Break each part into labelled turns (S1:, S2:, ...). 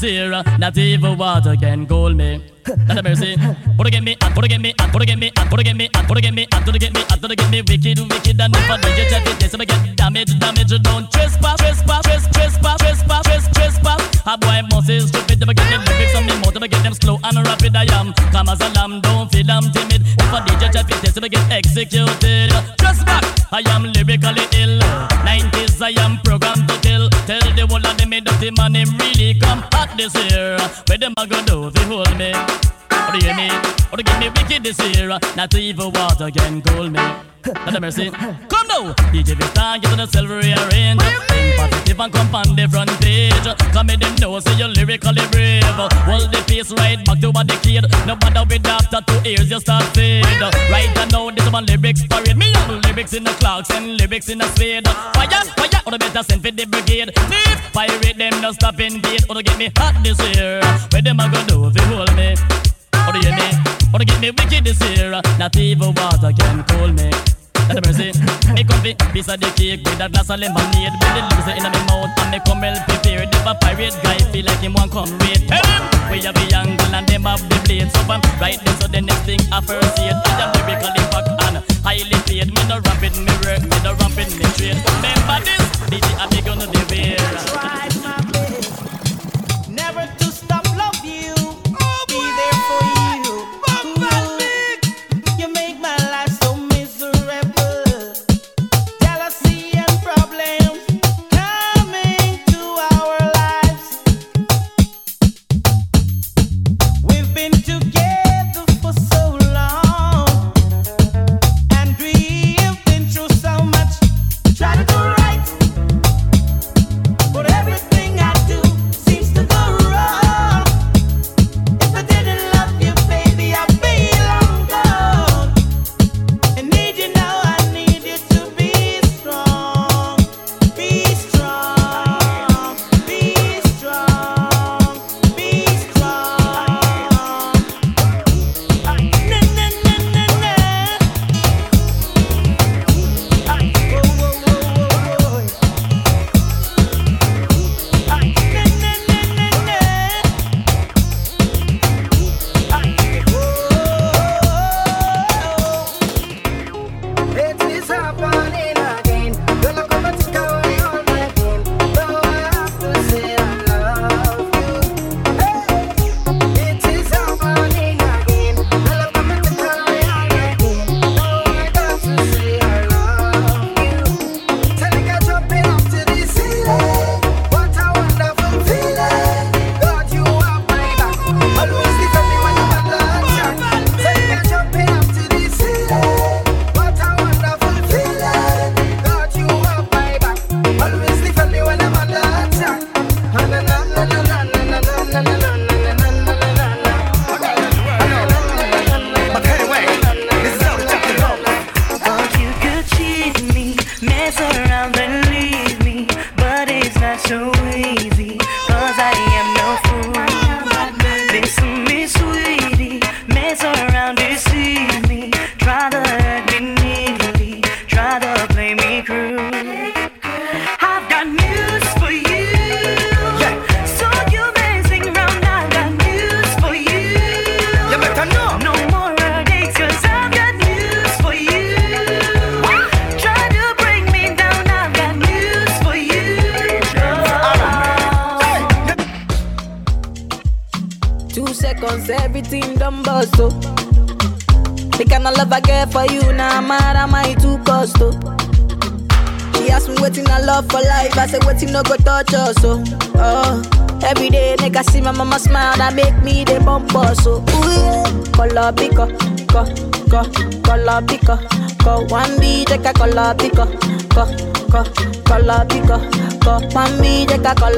S1: this year? Not even water can cool me. Not a mercy. To get me, to get me, to get me, to get me, to get me, to get me, to get me wicked, wicked, and if I do you check it, yes, I get damage, damage, don't trespass, trespass, trespass, trespass, trespass, trespass. A boy must is stupid, to get the lyrics on me mouth, to get them slow and rapid. I am calm as a lamb, don't feel I'm timid. If I DJ check it, yes, I get executed. Back, I am lyrically ill. 90s, I am programmed the of them, me dirty man, him really come hot this year. Where them a go do if hold me? Or do you me? Or do give me wicked this year? Not even water can cool me. Not a mercy. Come now, DJ Vista, get to the silver rearrange. Think positive and come on the front page. Come in them know, say you're lyrically brave. Hold the pace right back to what the kid. No matter with after two ears, you start fade. Right now, this one lyrics parade. Me have lyrics in the clocks and lyrics in the spade. Fire, fire, or the better send for the brigade. Thief, pirate them, no stopping gate. Or to get me hot this year. Where them a go do if you hold me? Or do you me? Or to get me wicked this year? Not even water can cool me. The mercy. Me come fi piece of the cake with a glass of lemonade. With the lips in my mouth and me come well prepared. If a pirate guy feel like him want come raid, tell him we have the angle and them have the blade. So I'm right there. So the next thing I first see it, I am lyrically back and highly paid. Me no ramp it, me work, me no ramp it, me trade. Remember this, DJ I be gonna be there.
S2: Tried my best never to stop love you, be there for you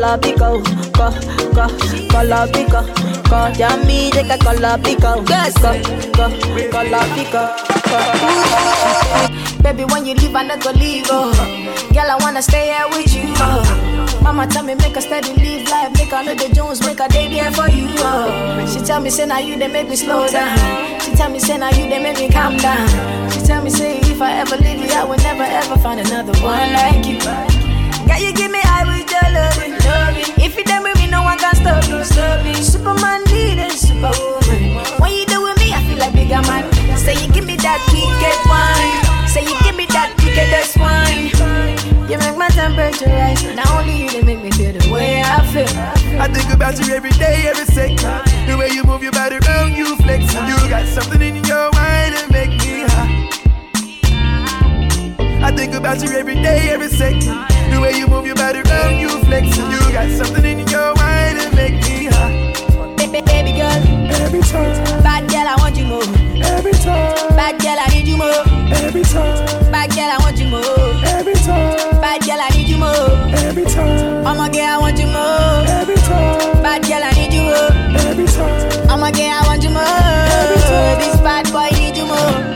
S3: colabico, co, co, colabico, co. Ya mi llega Yes, co, co, colabico.
S4: Baby, when you leave, I not go leave, oh. Girl, I wanna stay here with you, oh. Mama tell me make a steady live life, make I the Jones, make a day there for you, oh. She tell me say now you they make me slow down. She tell me say now you they make me calm down. She tell me say if
S3: I ever leave you, I will never ever find another one like you. Girl, you give me I love it. If you done with me, no one can stop me. Stop me. Superman leading superwoman. When you do with me, I feel like bigger man. Say you give me that wicked wine. Say you give me that wickedest wine. You make my temperature rise. Now only you, they make me feel the way I feel.
S5: I think about you every day, every second. The way you move your body around, you flex. You got something in your mind that make me hot. I think about you every day, every second. The way you move your body around, you flex. You got something in your mind that make me high.
S3: Baby girl,
S5: every time.
S3: Bad girl, I want you more.
S5: Every time.
S3: Bad girl, I need you more.
S5: Every time.
S3: Bad girl, I want you more.
S5: Every time.
S3: Bad girl, I need you more.
S5: Every time.
S3: I'm a girl, I want you more.
S5: Every time.
S3: Bad girl, I need you more.
S5: Every time.
S3: I'm a girl, I want you more. Every time. This bad boy need you more.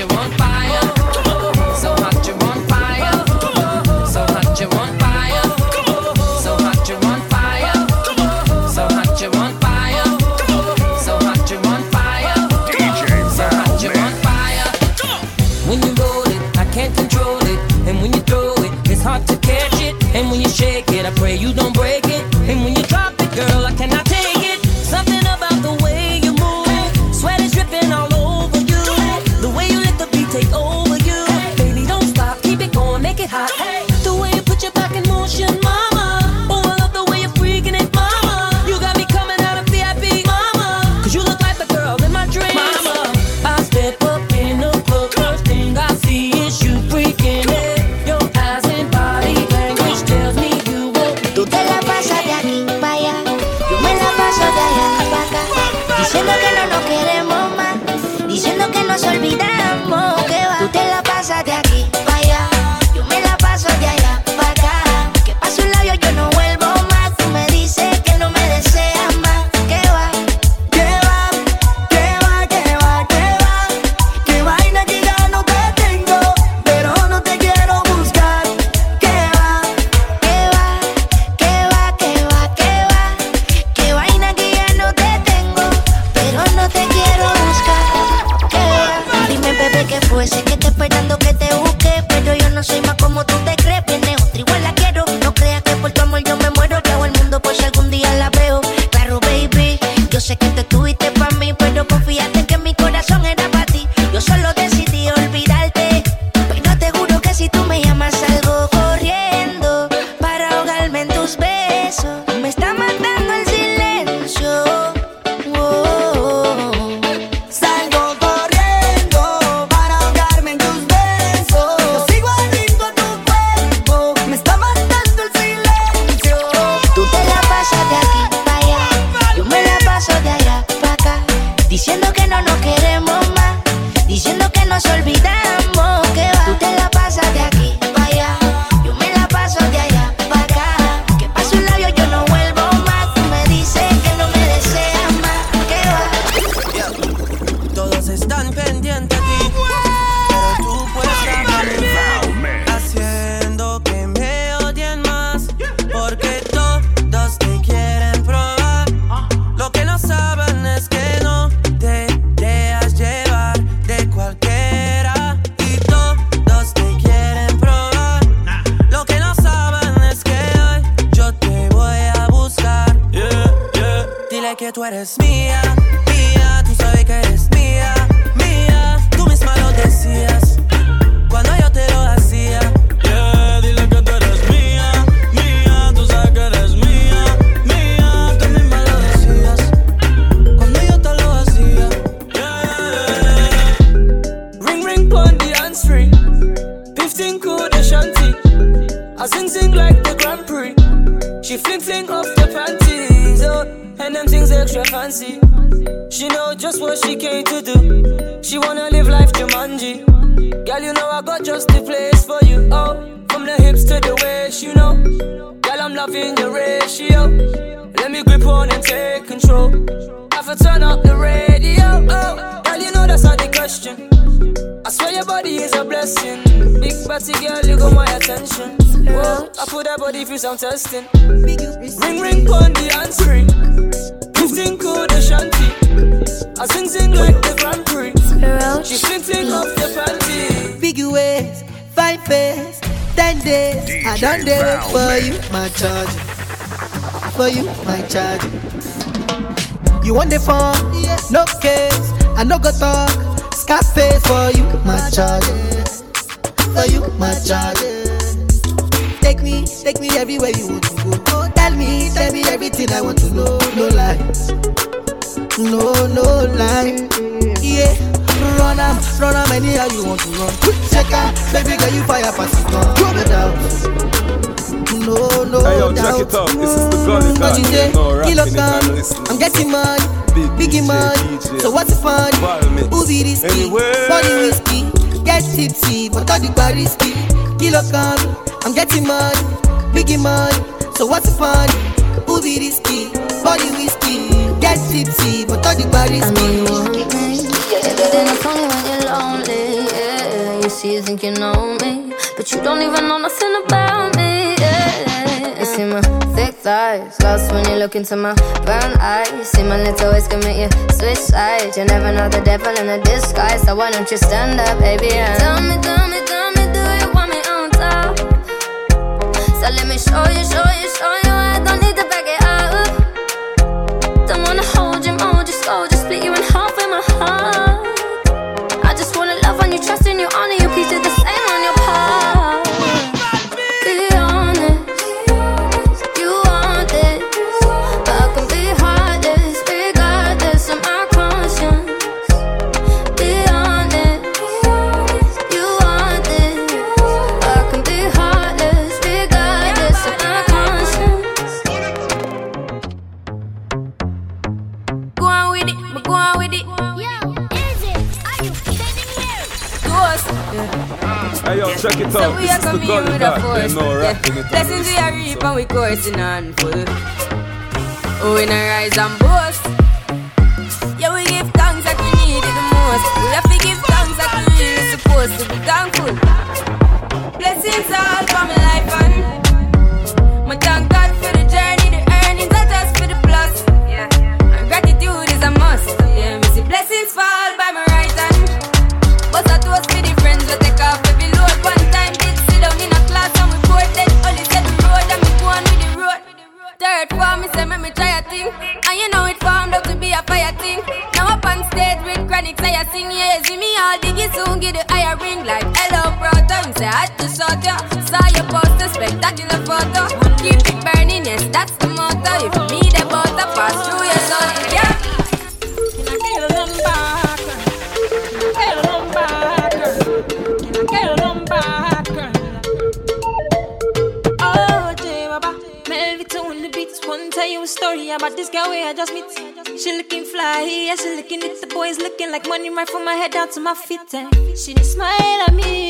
S6: you want
S7: that body through some testing. Ring ring on the answering. Fifteen code the shanty. I sing sing like the Grand Prix. She flinting off the panty.
S8: Big ways, five face, ten days. I done dey wait for you, my charge. For you, my charge. You want the phone? No case. I no go talk. Scarface for you, my charge. For you, my charge. Everywhere you want to go. Oh, tell me, tell me everything I want to know. No lies, no, no lie. Yeah, run am, run am anyhow you want to run. Check out, baby girl, you fire pass it on. No doubt, no, no
S9: Hey, yo,
S8: doubt.
S9: check it out. This is the mm, Gully
S8: What you say?
S9: No
S8: Kilo come. I'm getting money,
S9: Big
S8: biggie money. So what's the fun?
S9: Ball mix.
S8: Who be risky?
S9: Anyway.
S8: Body whiskey, get tipsy, but all the bar risky. Kilo come, I'm getting money, biggie money. So what's the fun? Who be risky? Body whiskey, get tipsy, but all the
S10: I you want me. Then it's only when you're lonely. Yeah, you see, you think you know me, but you don't even know nothing about me. Yeah, you see my thick thighs, lost when you look into my brown eyes. See my little ways make you switch sides. You never know the devil in a disguise, so why don't you stand up, baby? And tell me, tell me, tell me, do you want me on top? So let me show you, show you, show you. I don't need to back it up. Don't wanna hold you, mold you, slow, just split you in half with my heart.
S4: Curry
S9: God,
S4: force.
S9: No yeah.
S4: Blessings we are reaping, we coursing on full. Oh, in a rise and boast. Right
S11: from my head down to my feet. And she just smile at me.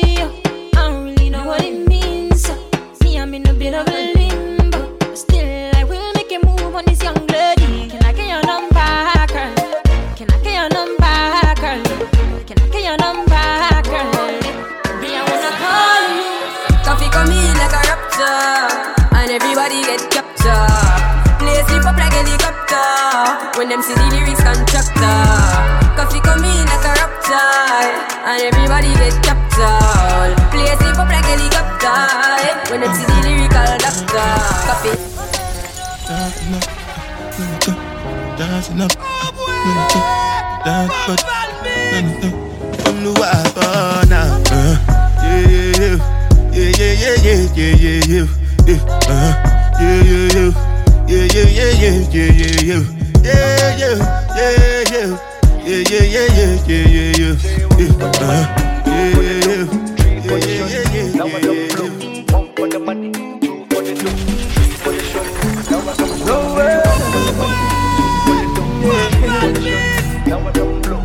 S11: now I don't. One for the money, two for the three for the. Now I don't. Now I
S4: don't blow.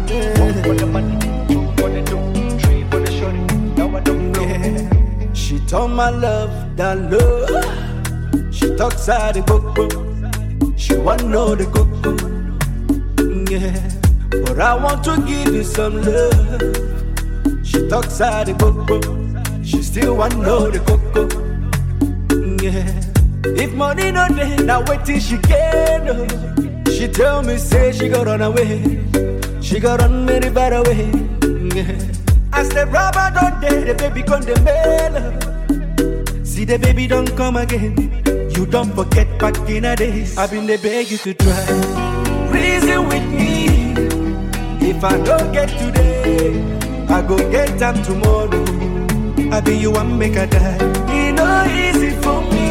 S4: One for the money, two for the
S12: dough, three for the. Now I don't blow.
S13: She my love. She talks out the cook. She want. Yeah. But I want to give you some love. She talks out the cook. She still want know the coco. Yeah. If money no day, now wait till she get no. She tell me say she got run away. She got run very far away. Yeah. As the rubber don't day, the baby come the mail. See the baby don't come again. You don't forget back in the days. I've been the beg you to try. Reason with me. If I don't get today, I go get them tomorrow. I be you one make a die. It no easy for me.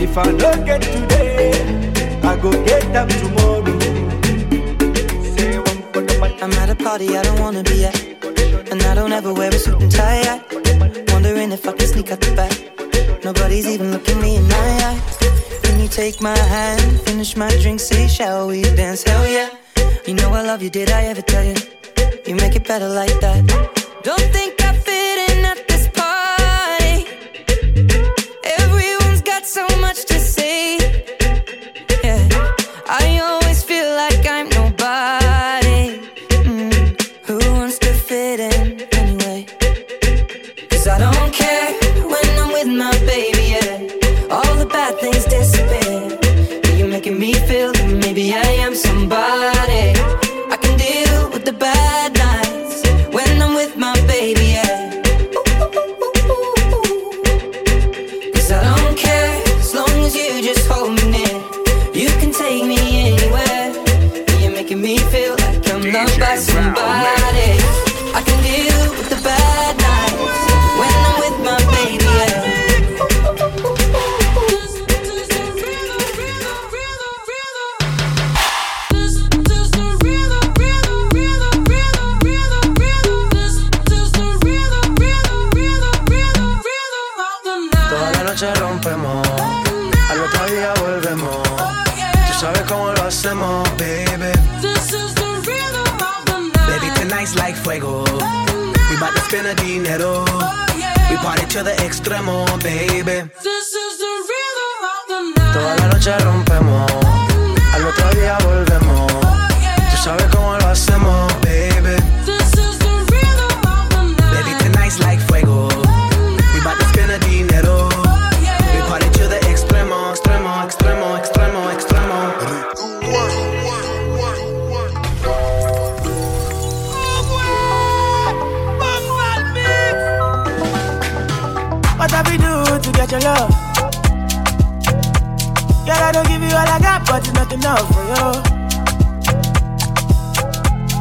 S13: If I don't get today, I go get them tomorrow.
S14: I'm at a party I don't wanna be at. And I don't ever wear a suit and tie. I wondering if I can sneak out the back. Nobody's even looking me in my eye. Can you take my hand, finish my drink, say, shall we dance? Hell yeah. You know I love you, did I ever tell you? You make it better like that. Don't think
S15: tonight's like fuego. We bout to spend a dinero. We party to the extremo, baby. Toda la noche rompemos, al otro día volvemos. Tú sabes cómo lo hacemos, baby. Baby,
S5: all I got, but it's not enough for you.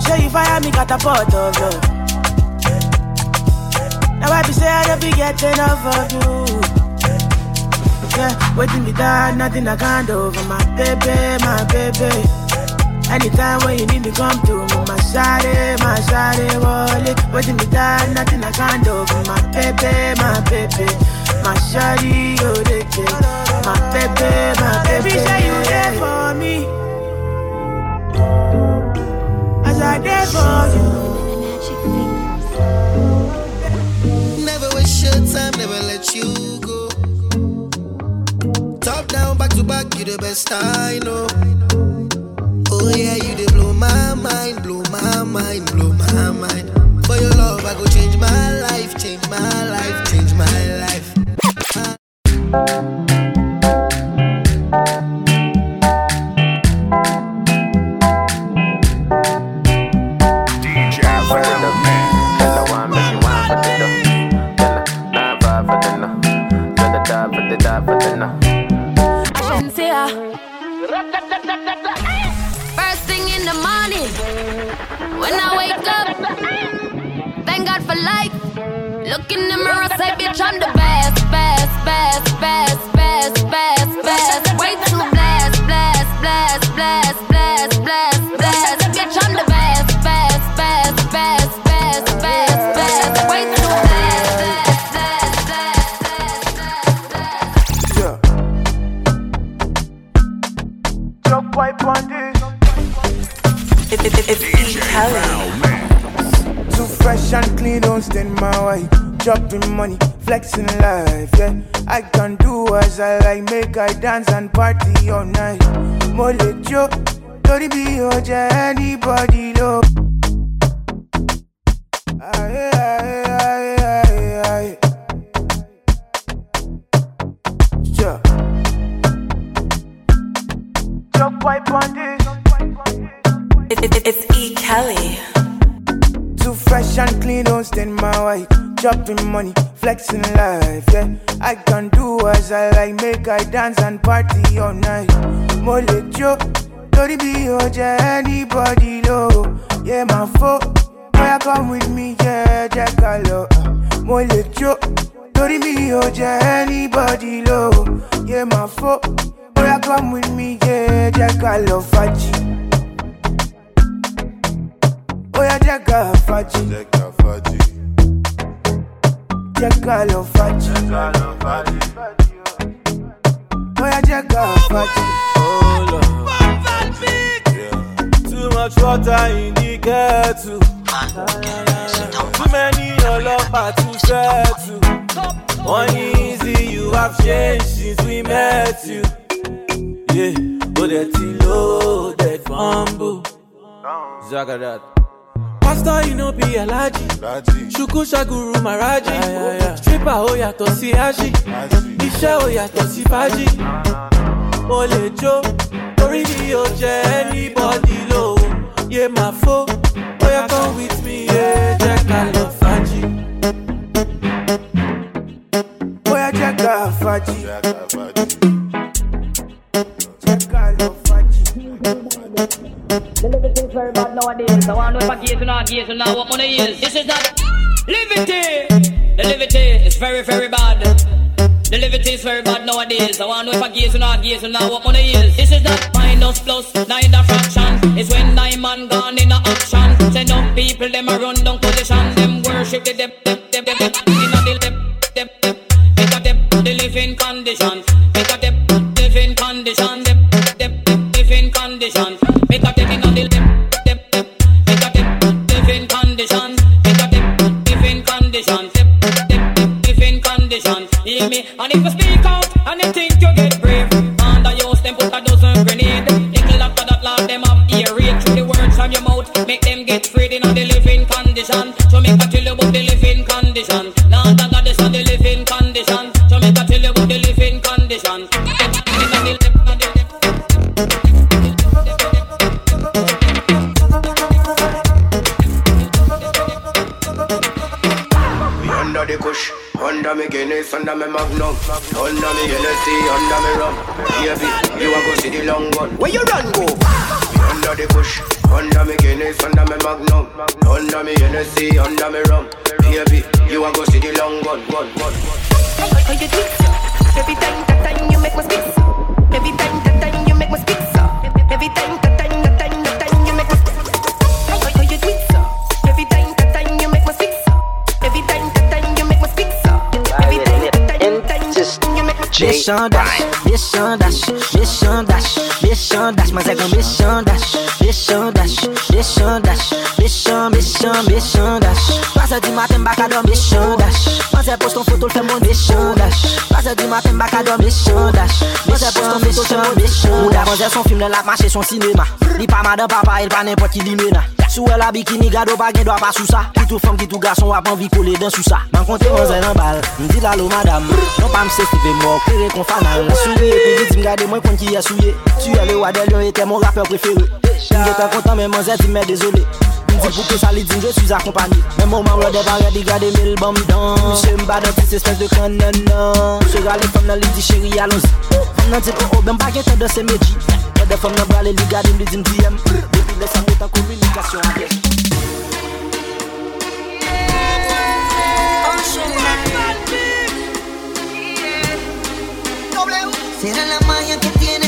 S5: Say you fire me, catapult of love. Now I be say I don't be get enough of you. Yeah, waiting me down, nothing I can't do for my baby, my baby. Anytime when you need me, come to me, my shawty, my shawty, wallet. Waiting me down, nothing I can't do for my baby, my baby. My shawty, oh, they get my baby, my baby. Baby, say you there for me. As I there for you.
S10: Never waste your time, never let you go. Top down, back to back, you the best I know. Oh yeah, you they blow my mind, blow my mind, blow my mind. For your love, I go change my life, change my life,
S16: Too
S5: fresh and clean, don't stand my way. Dropping money, flexing life, yeah. I can do as I like, make I dance and party all night. Mole Joe, Tori be your anybody low. Aye, aye, aye, aye, aye. Sure. Drop wipe
S14: it's E. Kelly.
S5: And clean, don't stain my white. Chopping money, flexing life, yeah. I can do as I like, make I dance and party all night. Mole Tori be your anybody low. Yeah, my foe, boy, come with me, yeah, Jack Hello. Mole Joe, Tori be your anybody low. Yeah, my foe, boy, come with me, yeah, Jack Hello, Faji. Oya jẹ́ ká fàájì. Jẹ́ ká fàájì. Jẹ́ ká lọ fàájì. Jẹ́ ká lọ fàájì. Oya jẹ́ ká fàájì.
S13: Too much water in the kettle. Too many ọlọ́pàá to settle. One easy, you have changed since we met you. Yeah, but that low, that fumble. Zagadat. Pastor, you know be Alaji. Shuku Shaguru Maraji. Stripper ó yàtọ̀ sí Ashi. Iṣẹ́ ó yàtọ̀ sí Fájì. O lè jó, orí mi ò jẹ́ anybody low. Yé máa fó, bóyá come with me, yeah, jẹ́ ká lọ Fájì.
S5: Oya jẹ́ ká fàájì. Jẹ́ ká lọ fàájì.
S17: It's very bad nowadays. I want to know if I gaze or not gaze or not what money is. This is not liberty. The liberty is very, very bad. The liberty is very bad nowadays. I want to know if I gaze or not gaze or not what money is. This is not minus plus nine a fraction. It's when nine man gone in a action. Send up people them a run down position. Them worship the them them them them them in a the them them them. Make a them the living condition. Make Hear me? And if you speak out and you think you get brave, under your stem put a dozen grenade. Little after that, lad them have ear raid through the words from your mouth. Make them get freed in the
S18: Me Magnum, eh, under
S19: bitch on dash, bitch on dash, bitch on dash, bitch on dash, my second bitch on dash, bitch on dash, bitch on dash, bitch on, bitch on, bitch on dash. Pase di maten baka do bitch
S20: on dash, pase post ton foto l'fè mon bitch on dash. Pase di maten baka do bitch on dash, pase post ton foto l'fè mon bitch on dash. Ou davon zè son film lè la mache son sinema, li pa madan papa el pa nèmpot ki li mena. Sou el a bikini gado pa gen do a pa sou sa. Kitou fom kitou gason wap anvi kole den sou sa. Man konte man zay nan bal, mdi lalo madam Non pa mse stipe mok, kere kon fanal. Souye epi vitim gade mwen kon ki ye souye. Tuye le wadel yon ete mon rapper preferi Mge ten kontan men man zay ti men dezole. Mdi pou ke sali din je suis akompani Men mou mam lode pare di gade mil bom dan. Mche mba dan tis espèse de kan nan nan Che gale fom nan li di cheri alonzi Fom nan ti kon oh, obem pa gen ten de se medji De femme nan brale, li gade m'li di m'di em. Depuis le sa en communication avec.
S21: Será la magia que tienen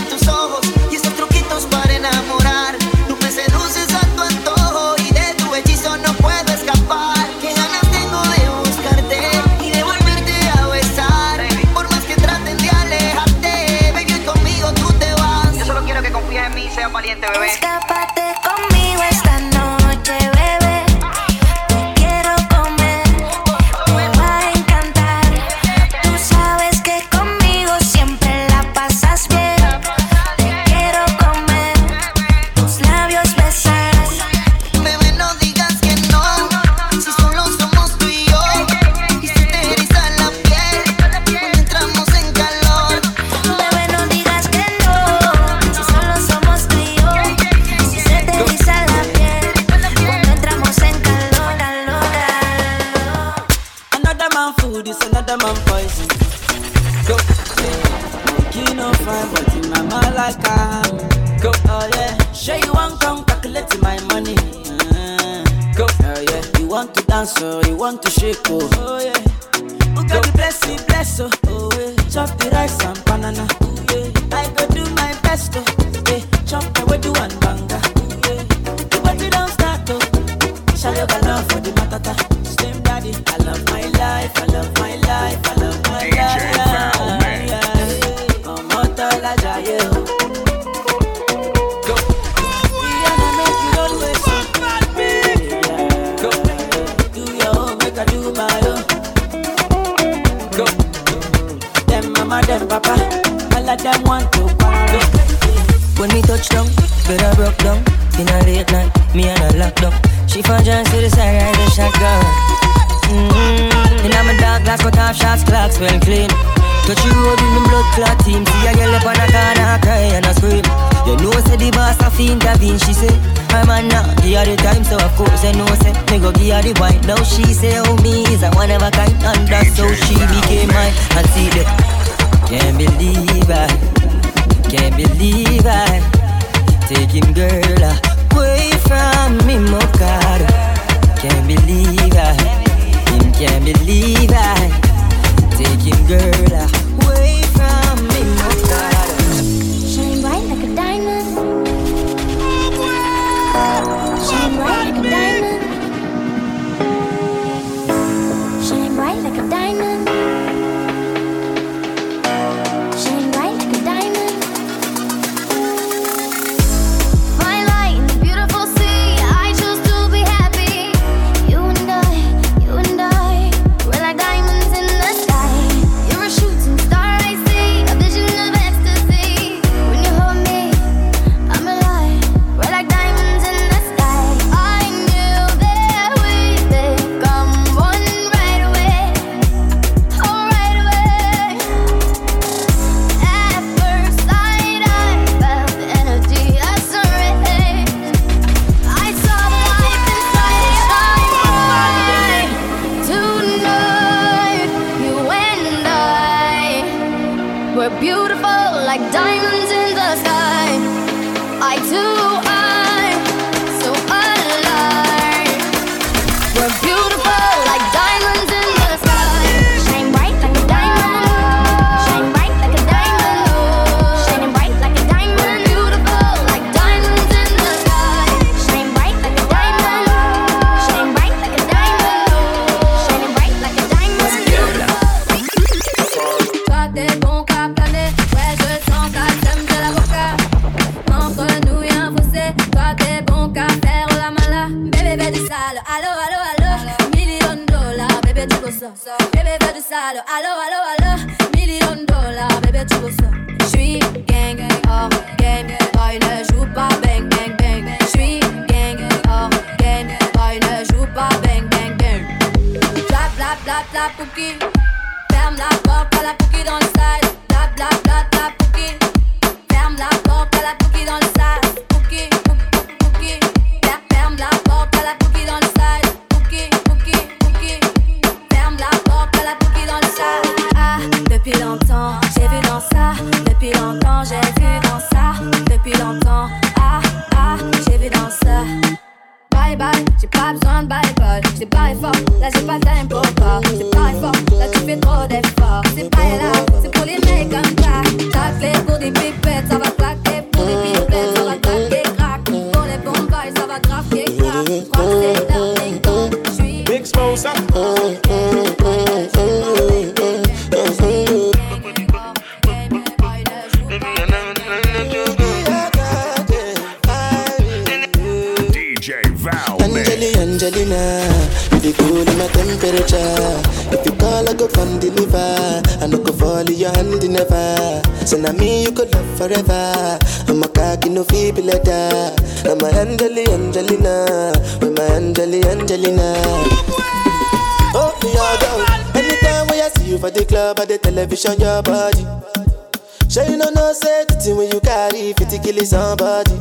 S22: Say
S23: you
S11: know no say the when you carry fit killing somebody.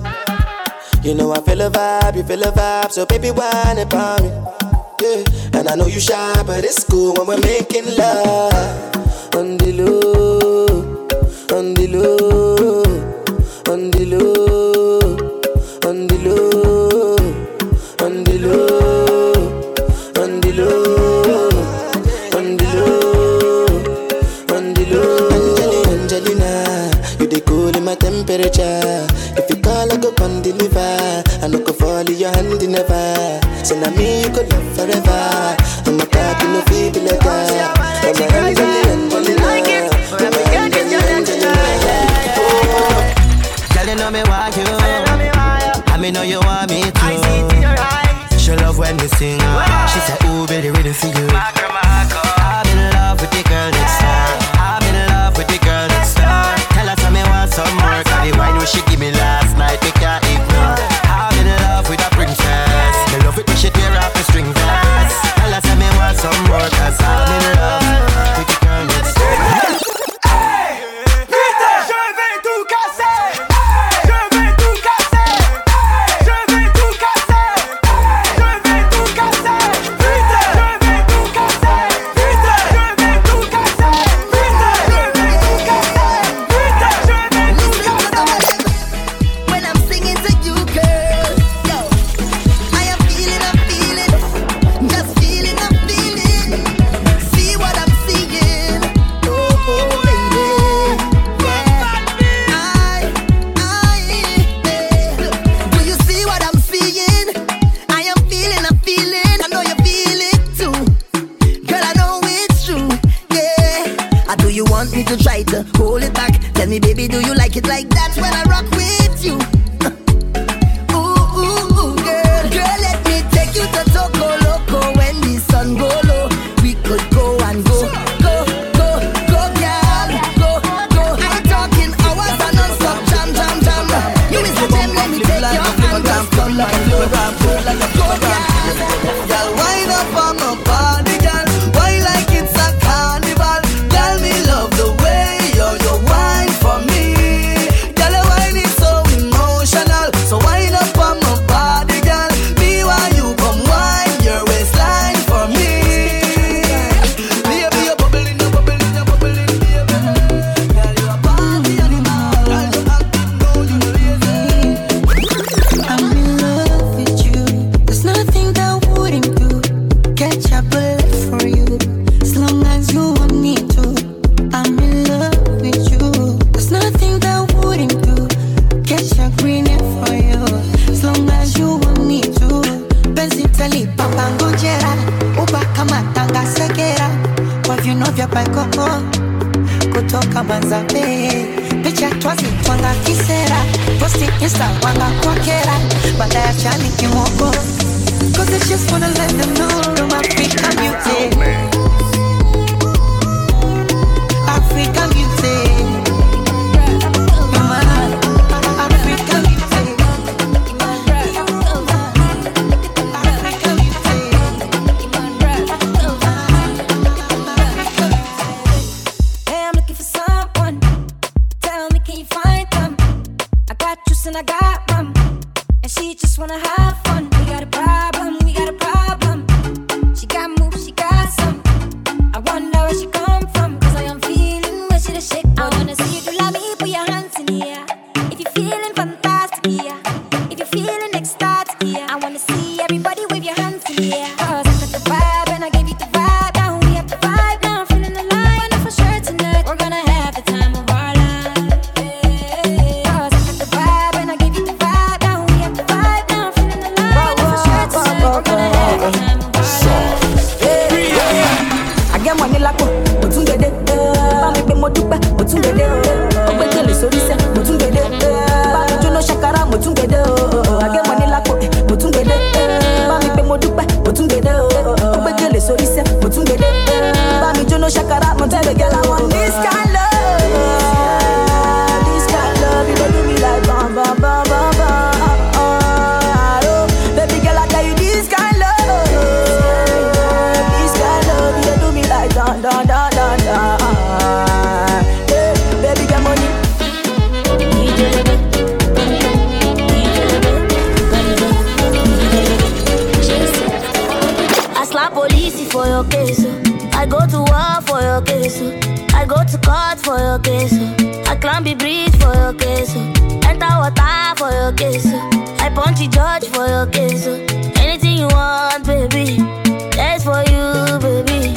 S11: You know I feel a vibe, you feel a vibe, so baby whine about me.
S8: Yeah, and I know you shy, but it's cool when we're making love on the low, on the low, on the low. future. If you call, I go come deliver. I no go fall in your hand never. Say so now me you go love forever. I'm a cocky no feel.
S24: for
S10: your kiss. Oh. I go to court for your kiss. Oh. I climb the bridge for your kiss. Oh. Enter water for your kiss. I punch the judge for your kiss. Anything you want, baby. That's for you, baby.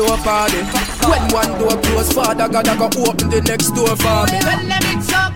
S25: door party. When one door close, Father God, I go open the next door for me.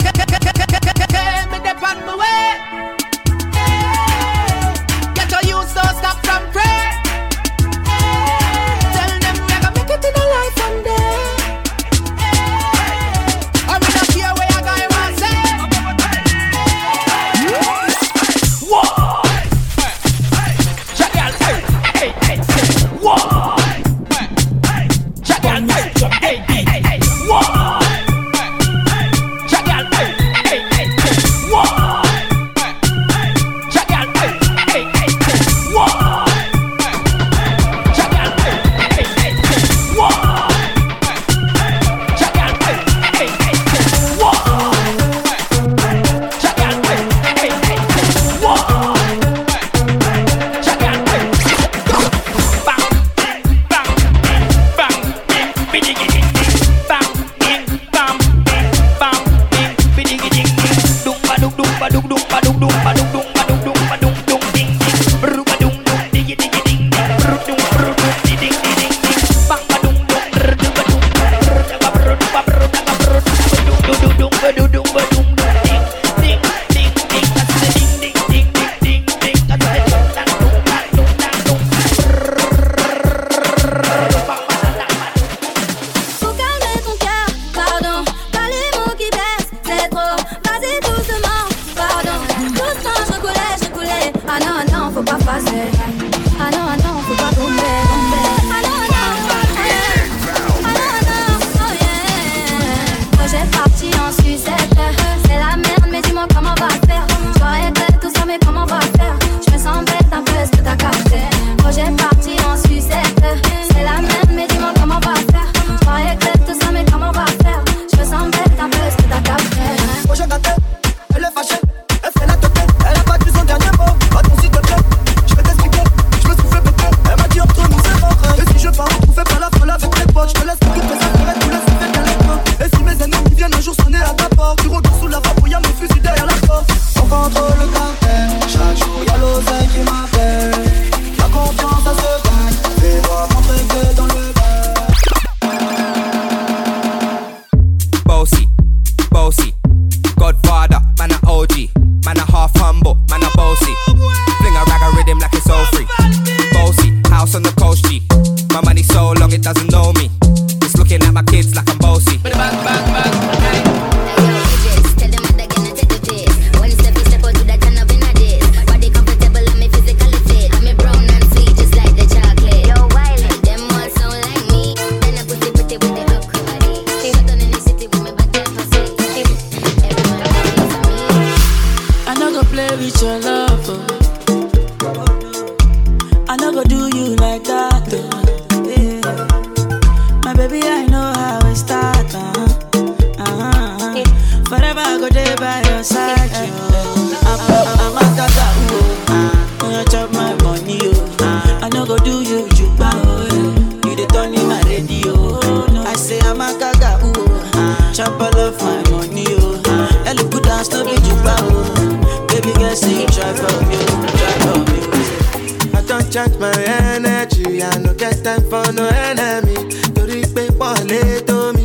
S26: no
S11: enemy torí pé pọ̀ lé tó mi.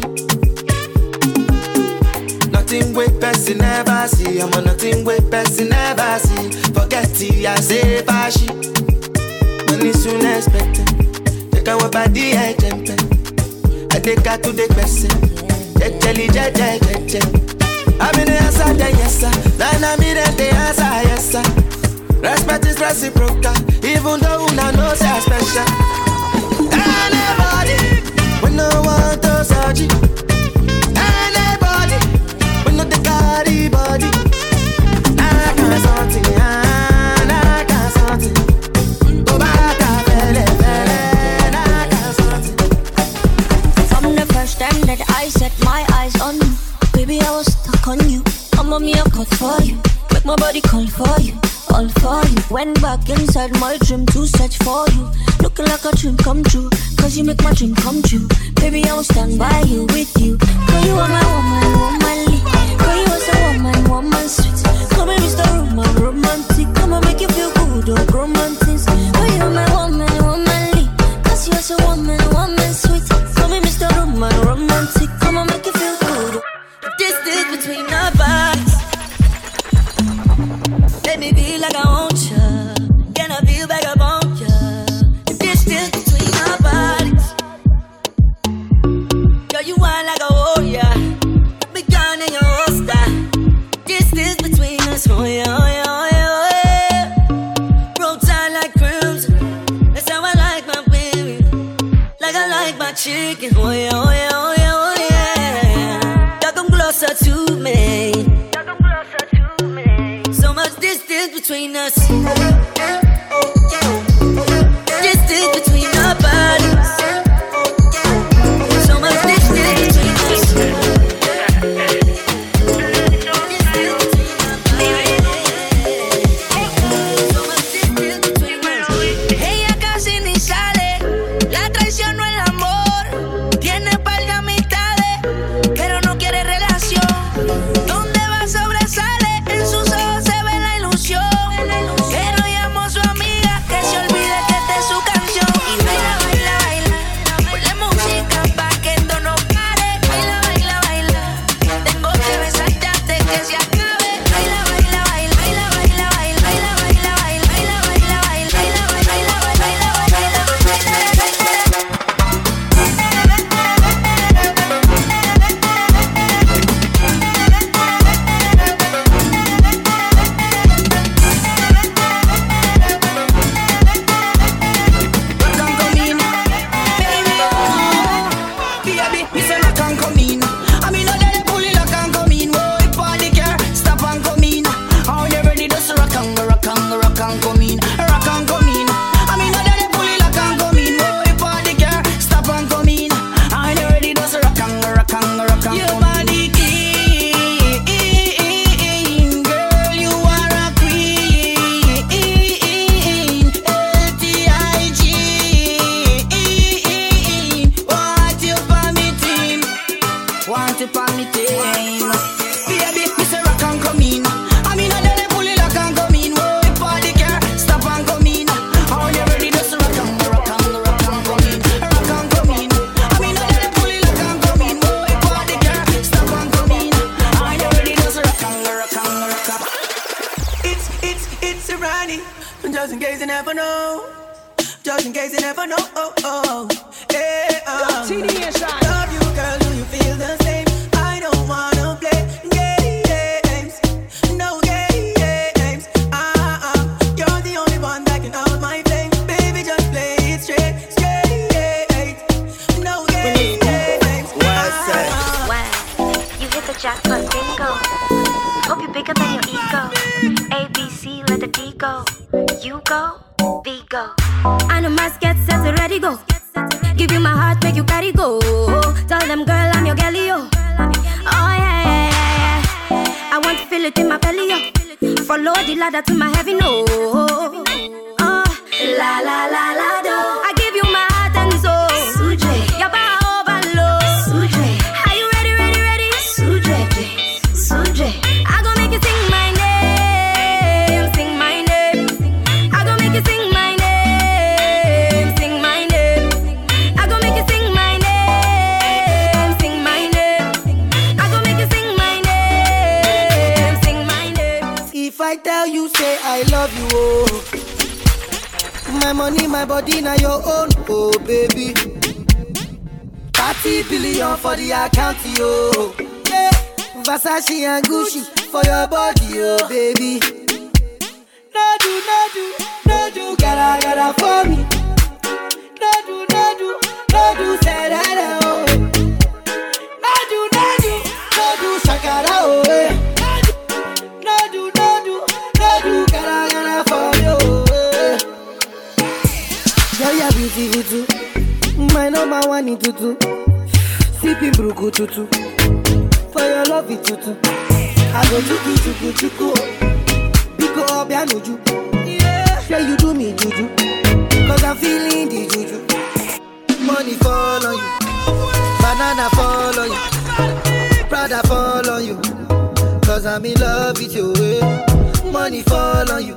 S11: Nothing wey person never see, ọmọ nothing wey person never see, forget I say, fáṣí. Money soon expected, jẹ́ka wọ́n bá dí ẹ̀jẹ̀ ń bẹ̀. Adéka tún dé gbẹ̀sẹ̀, jẹ́jẹ́lì jẹ́jẹ́ jẹ́jẹ́. Àmì ni yẹn sá dẹ̀ yẹn sá, lánàá mi dẹ̀ dẹ̀ the answer, yes sir. Respect is reciprocal, even though una know say I special. When I want Anybody When body I can't it I can't it oh, I can't it
S27: From the first time that I set my eyes on you Baby I was stuck on you. I'm on me I caught for you. Make my body call for you all for you. Went back inside my dream to search for you. Like a dream come true. Cause you make my dream come true. Baby, I will stand by you with you. Cause you are my woman, woman.
S28: Love you,
S27: oh.
S29: My
S8: money, my body, now your own, oh baby. 30 billion for the account, yo. Yeah. Versace and Gucci for your body, oh baby. No do, no do, no do, gotta, gotta for me. No do, no do, no do, that, oh. Beautiful too. My number one in tutu. Sipping bruku tutu. For your love it tutu. I go chuku chuku chuku. Biko obia nuju. Yeah. Say you do me juju. Cause I'm feeling the juju. Money fall on you. Banana fall on you. Prada fall on you. Cause I'm in love with you. eh. Money fall on you.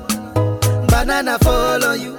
S8: Banana fall on you.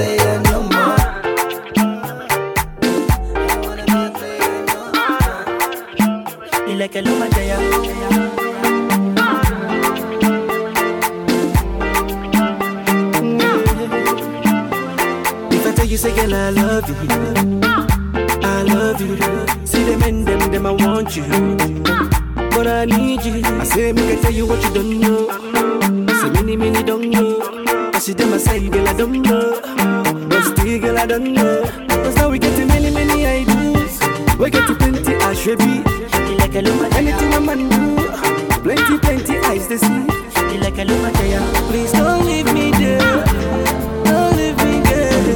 S13: Dile que lo mate ya. If I tell you, say, girl, I love you. I love you. See them and them, them, I want you. But I need you. I say, make I tell you what you don't know. Say, many, many don't know. I see them, I say, girl, I don't know. But still, girl, I don't know. Cause now we get many, many ideas. We get to plenty, I should be. Anything a man do. Plenty, plenty eyes to see. Please don't leave me there. Don't leave me there.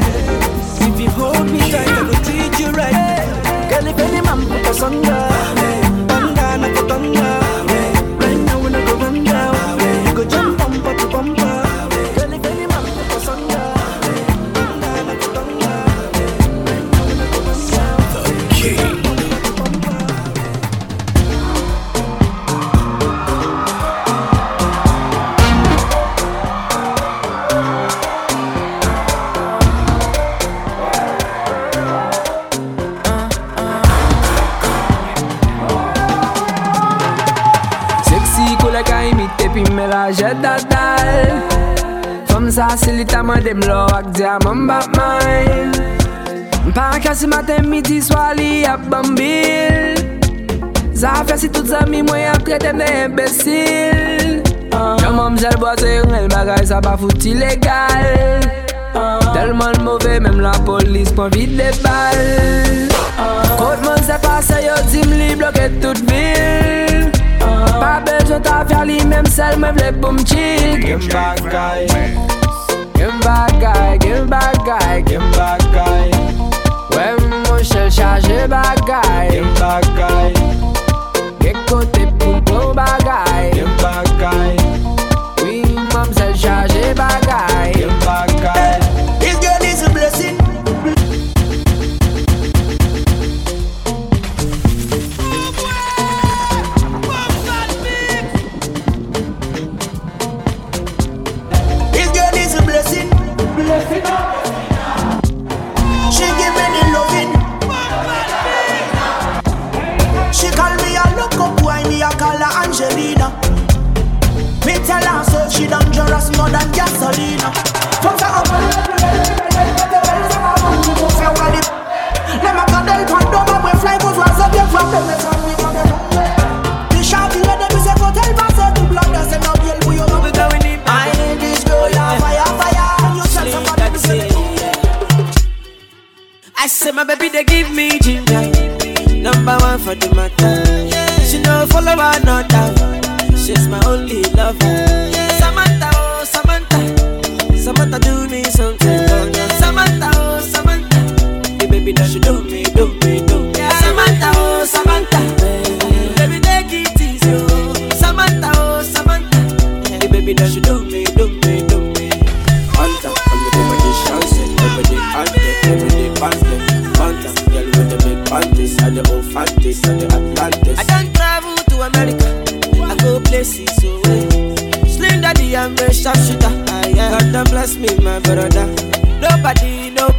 S13: If you hold me tight, I will treat you right. Girl, if any man put us under, thunder, not go thunder.
S30: dem lò ak diamant bap may Mpa kasi maten midi swali ap bambil. Zafya si tout zami mwen ap tretem de imbesil. Ah. Yaman mjel boase yon el bagay sa pa fouti legal. Ah. Telman mouve menm la polis pon vide de bal. Ah. Koutman se pase yo dim li bloke tout vil. Pa bejot avya li menm sel mwen vle pou mchil Kem bagay. bagay, gen bagay,
S31: gen bagay Wè mwen chèl chaje bagay, gen bagay Gen kote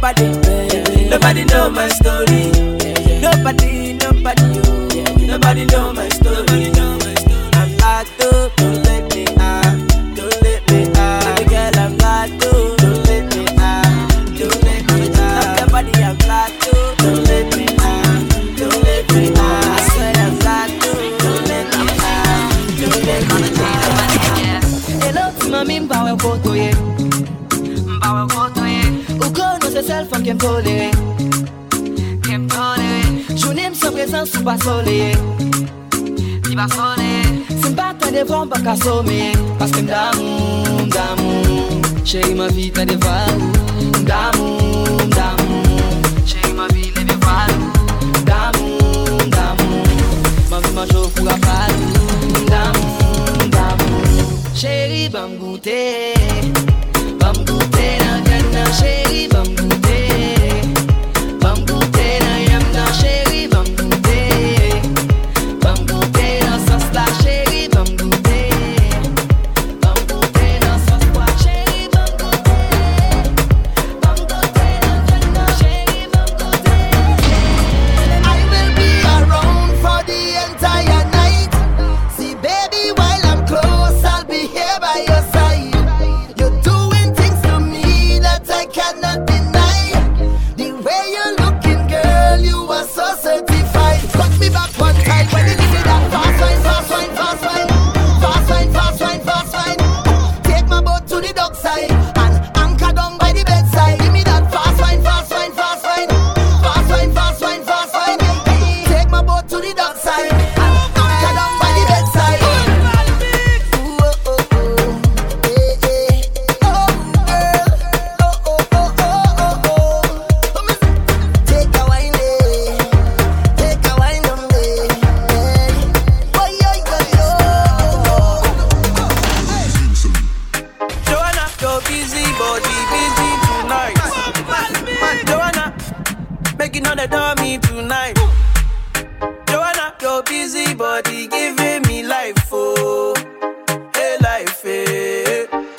S31: Nobody, nobody, know my story.
S8: Devon pa ka some Paske mdamou, mdamou Chéri ma vie ta devalou Mdamou,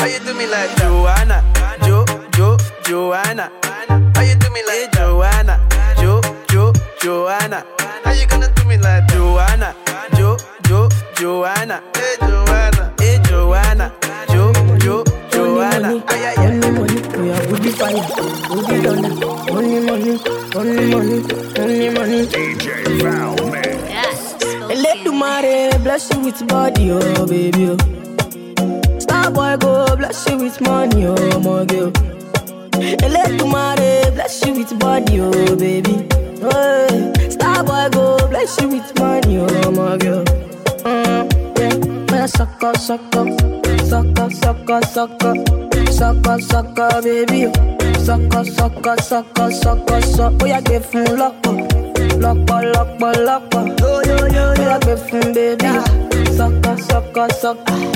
S31: you do me like that? Joanna, Jo, Jo, Joanna. How you do me like that? Joanna, Jo, Jo, Joanna. How you gonna do me like that? Joanna, Jo, Jo, Joanna. Hey Joanna, hey Joanna, Jo, Jo, Joanna. Ay, ay, ay.
S30: Only money, we are woody fire, woody thunder. Only money, only money, only money. DJ Val Man. Let the mare bless you with body, oh baby. Oh. Boy go bless you with money, oh my girl. Let the mare bless you with body, oh baby. Hey. Star boy go bless you with money, oh my girl. Mm, yeah, yeah, sucker, sucker, sucker, sucker, sucker, sucker, sucker, baby. Sucker, sucker, sucker, sucker, sucker. Oh yeah, give him lock lock lock lock Yo yo yo, oh yeah, give him baby. Sucker, sucker, sucker.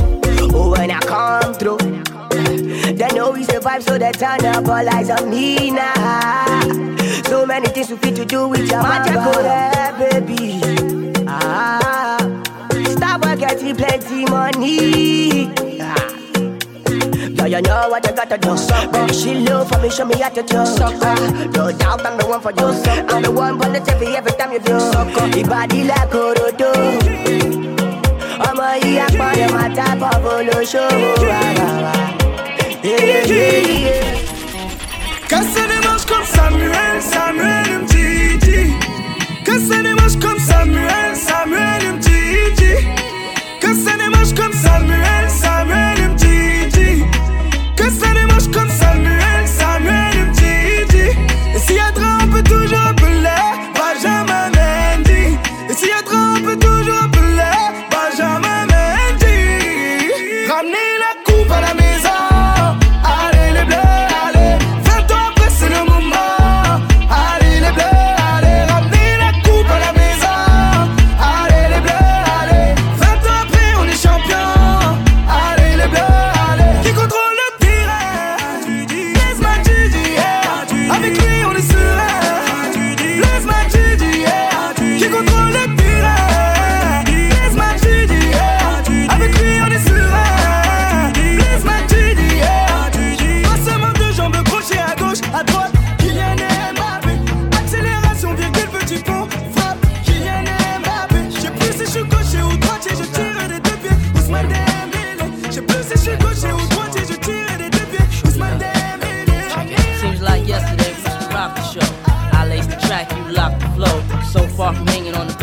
S21: Oh, when I come through, they know we survive, so they turn up all eyes on me now. So many things we fit to do with your magical hair, baby. Ah, stop getting plenty money. Ah. Now you know what you gotta do. Baby, she love for me, show me how to do. Ah, no doubt I'm the one for you. I'm the one for the TV every time you do. Your body like Orodo. Ọmọ yìí apọ̀lẹ̀ máa tábọ̀ bolóṣòwò rárá.
S13: Cassez-les-manches comme Samuel, Samuel Mtiti. Cassez-les-manches comme Samuel, Samuel Mtiti. Cassez-les-manches comme Samuel, Samuel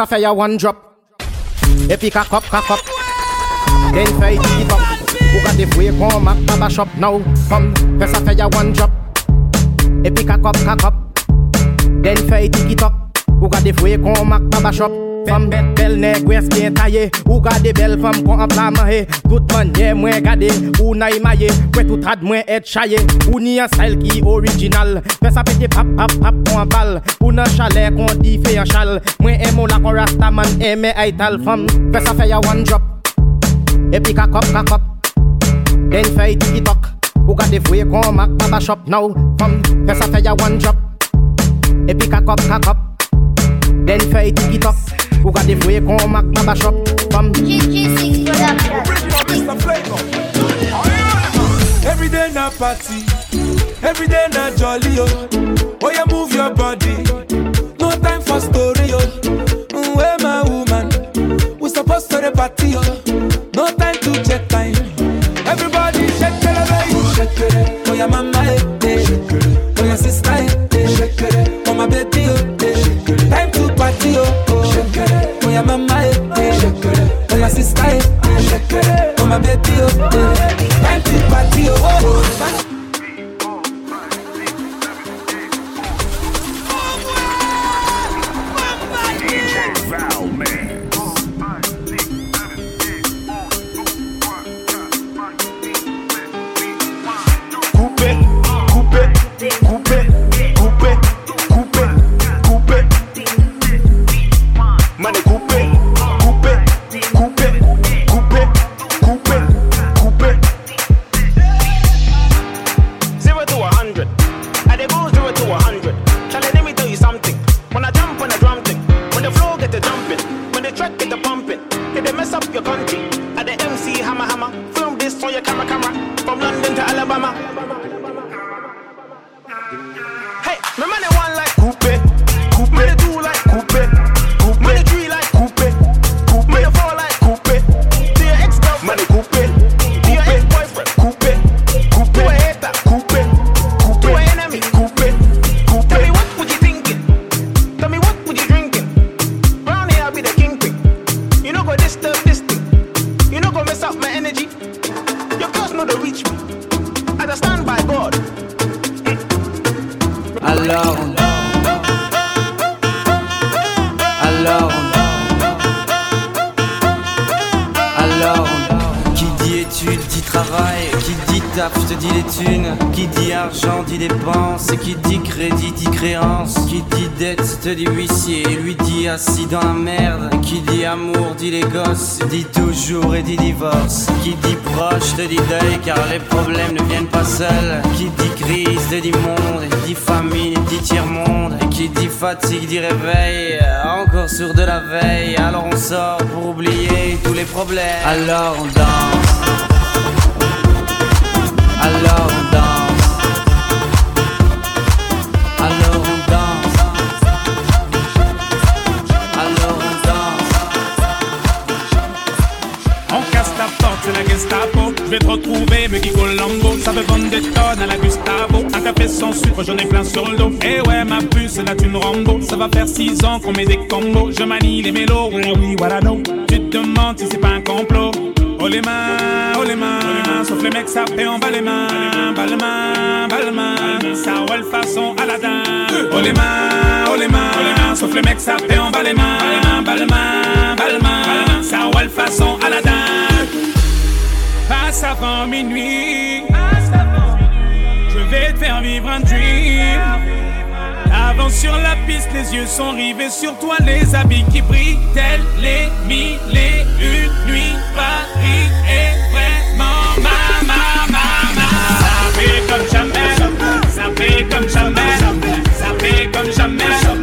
S32: a
S33: fire one drop. If you cock up, cock up. Then fire deep up. Who got the way come back to shop now? Come, press a fire one drop. If you cock up, cock up. Then fire tick it up. Who got the way come back to the shop? Femme belle, belle nèg wès bien taillé Ou gade belle femme kon an pla manye Tout manye mwen gade. Ou na imaye Kwe tout rad mwen et chaye Ou ni an style ki original. Fè sa pete pap pap pap kon an bal. Ou nan chalet kon di fe an chal. Mwen emo la kon rasta man eme ay tal fam. Fè sa fè ya one drop. E pi kakop kakop Den fè tiki tok. Ou gade fwe kon mak baba shop now Fam. Fè sa fè ya one drop. E pi kakop kakop Den fè tiki tok Ou gade fwe kon mak baba shop Fam
S34: Every day na party, every day na jolly oh. Oh yeah, move your body. No time for story oh. Mm, Where my woman? We supposed to the party oh. No time to check time. Everybody shake it, baby. Shake it. Oh yeah, mama
S35: faire six ans qu'on met des combos. Je manie les mélos, voilà oui, voilà non. Tu te demandes si c'est pas un complot. Oh les mains, oh les mains, sauf les mecs ça paie en bas les mains, bas les mains, bas ça ouais le façon Aladdin. Oh les mains, oh les mains, sauf les mecs ça paie en bas les mains, bas les ça ouais le façon Aladdin. Passe avant minuit, je vais te faire vivre un dream. J'avance sur la piste, les yeux sont rivés sur toi, les habits qui brillent, tels les mille et une nuits. Paris est vraiment ma, ma, ma, ma. Ça fait comme jamais, ça fait comme jamais, ça fait comme jamais.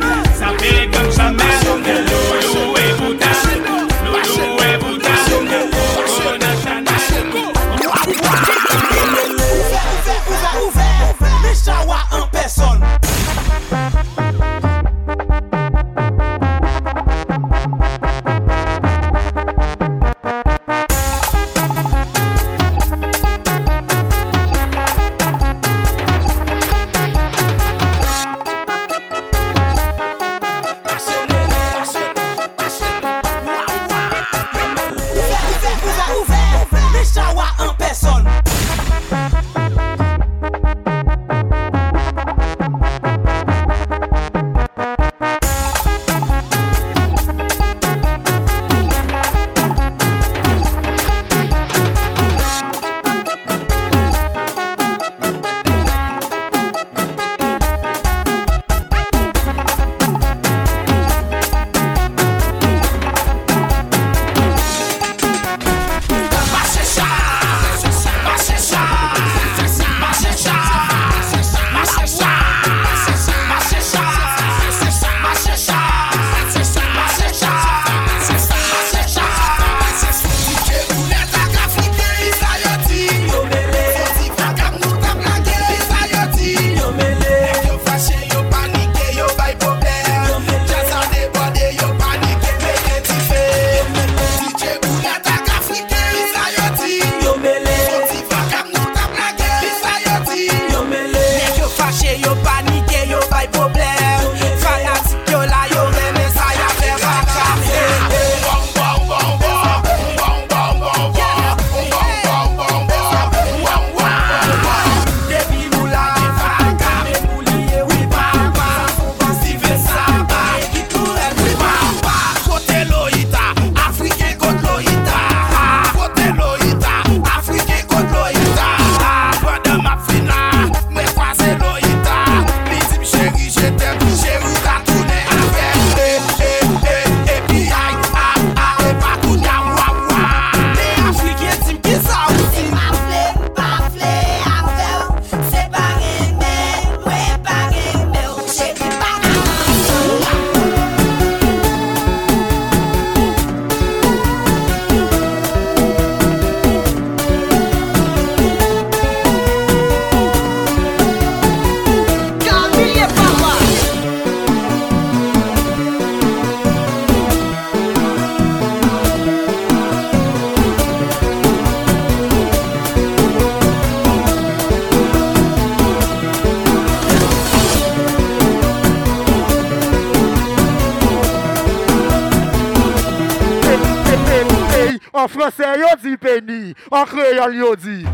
S36: kreyol yo di.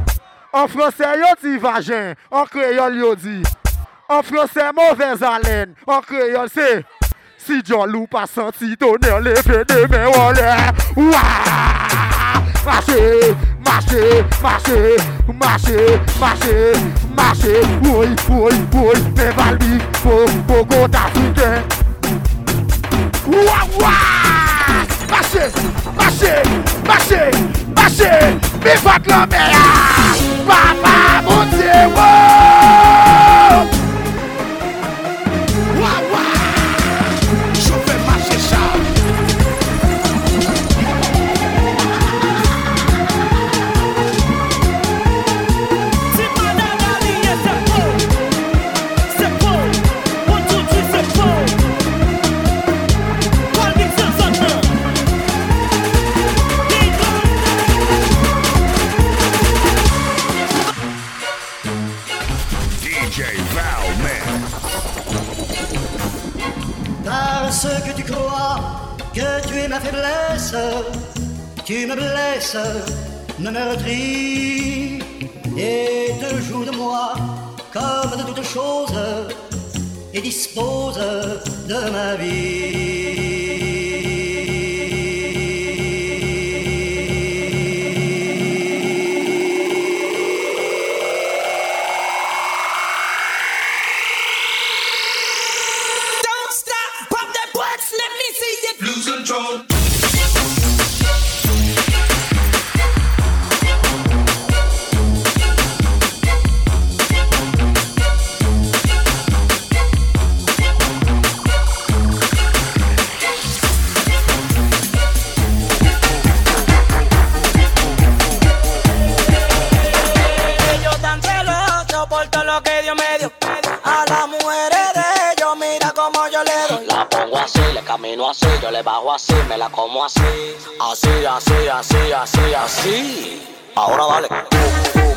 S36: An fransè yo di vagin, an kreyol yo di. An fransè mouvez alen, an kreyol se. Si jolou pa santi toner leve de men wole. Ouwa! Mache, mache, mache, mache, mache, mache. Woy, woy, woy, me valbi, pou, pou got afriken. Ouwa, ouwa! Mache, mache, mache, mache. Mi fat lan me ya! Papa
S37: moun
S38: se wou! tu me blesses, me meurtris et te joues de moi comme de toutes choses et dispose de ma
S39: vie. le
S21: bajo así, me la como así. Así, así, así, así, así. Ahora dale.